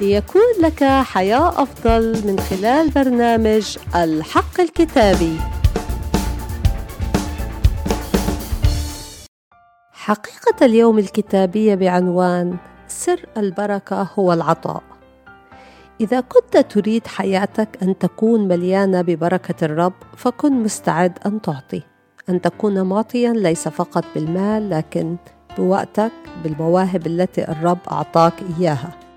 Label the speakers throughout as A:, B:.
A: ليكون لك حياة أفضل من خلال برنامج الحق الكتابي. حقيقة اليوم الكتابية بعنوان سر البركة هو العطاء. إذا كنت تريد حياتك أن تكون مليانة ببركة الرب فكن مستعد أن تعطي، أن تكون معطيا ليس فقط بالمال لكن بوقتك بالمواهب التي الرب أعطاك إياها.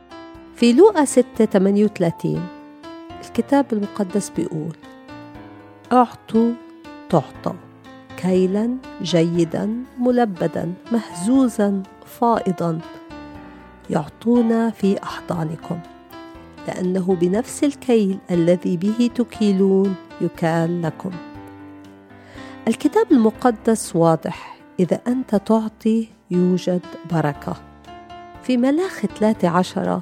A: في لوقا 6 38 الكتاب المقدس بيقول أعطوا تعطوا كيلا جيدا ملبدا مهزوزا فائضا يعطون في أحضانكم لأنه بنفس الكيل الذي به تكيلون يكال لكم. الكتاب المقدس واضح إذا أنت تعطي يوجد بركة. في ملاخ 13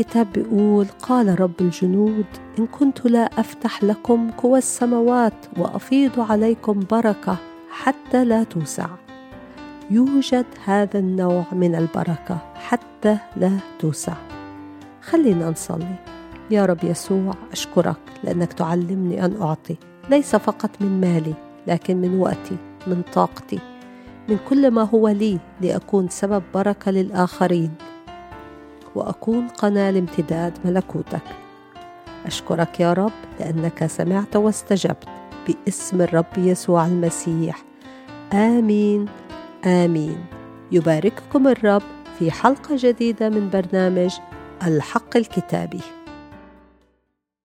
A: الكتاب بيقول قال رب الجنود إن كنت لا أفتح لكم قوى السماوات وأفيض عليكم بركة حتى لا توسع. يوجد هذا النوع من البركة حتى لا توسع. خلينا نصلي. يا رب يسوع أشكرك لأنك تعلمني أن أعطي ليس فقط من مالي لكن من وقتي من طاقتي من كل ما هو لي لأكون سبب بركة للآخرين. وأكون قناة لامتداد ملكوتك. أشكرك يا رب لأنك سمعت واستجبت باسم الرب يسوع المسيح. آمين آمين. يبارككم الرب في حلقة جديدة من برنامج الحق الكتابي.